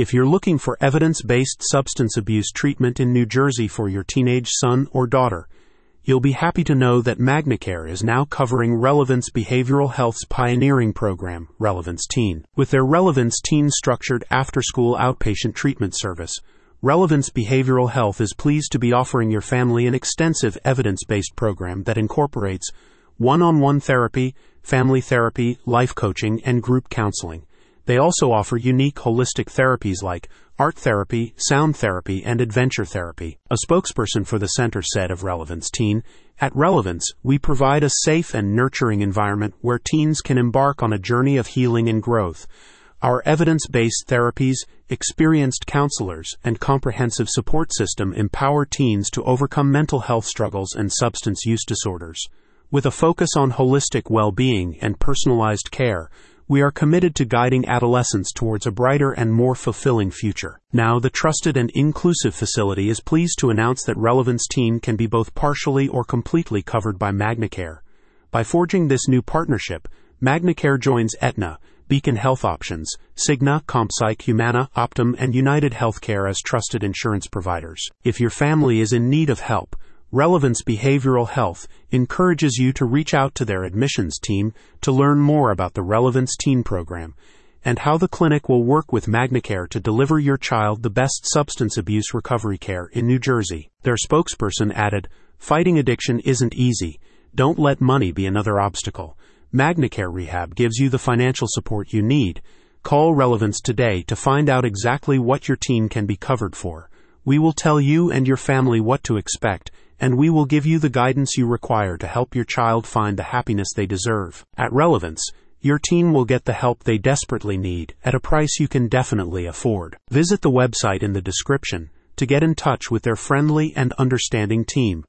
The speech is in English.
If you're looking for evidence based substance abuse treatment in New Jersey for your teenage son or daughter, you'll be happy to know that MagnaCare is now covering Relevance Behavioral Health's pioneering program, Relevance Teen. With their Relevance Teen structured after school outpatient treatment service, Relevance Behavioral Health is pleased to be offering your family an extensive evidence based program that incorporates one on one therapy, family therapy, life coaching, and group counseling. They also offer unique holistic therapies like art therapy, sound therapy, and adventure therapy. A spokesperson for the center said of Relevance Teen, At Relevance, we provide a safe and nurturing environment where teens can embark on a journey of healing and growth. Our evidence based therapies, experienced counselors, and comprehensive support system empower teens to overcome mental health struggles and substance use disorders. With a focus on holistic well being and personalized care, we are committed to guiding adolescents towards a brighter and more fulfilling future. Now, the trusted and inclusive facility is pleased to announce that Relevance Teen can be both partially or completely covered by MagnaCare. By forging this new partnership, MagnaCare joins Aetna, Beacon Health Options, Cigna, ComPsych, Humana, Optum, and United Healthcare as trusted insurance providers. If your family is in need of help, Relevance Behavioral Health encourages you to reach out to their admissions team to learn more about the Relevance Teen Program and how the clinic will work with MagnaCare to deliver your child the best substance abuse recovery care in New Jersey. Their spokesperson added, Fighting addiction isn't easy. Don't let money be another obstacle. MagnaCare Rehab gives you the financial support you need. Call Relevance today to find out exactly what your teen can be covered for. We will tell you and your family what to expect, and we will give you the guidance you require to help your child find the happiness they deserve. At Relevance, your teen will get the help they desperately need at a price you can definitely afford. Visit the website in the description to get in touch with their friendly and understanding team.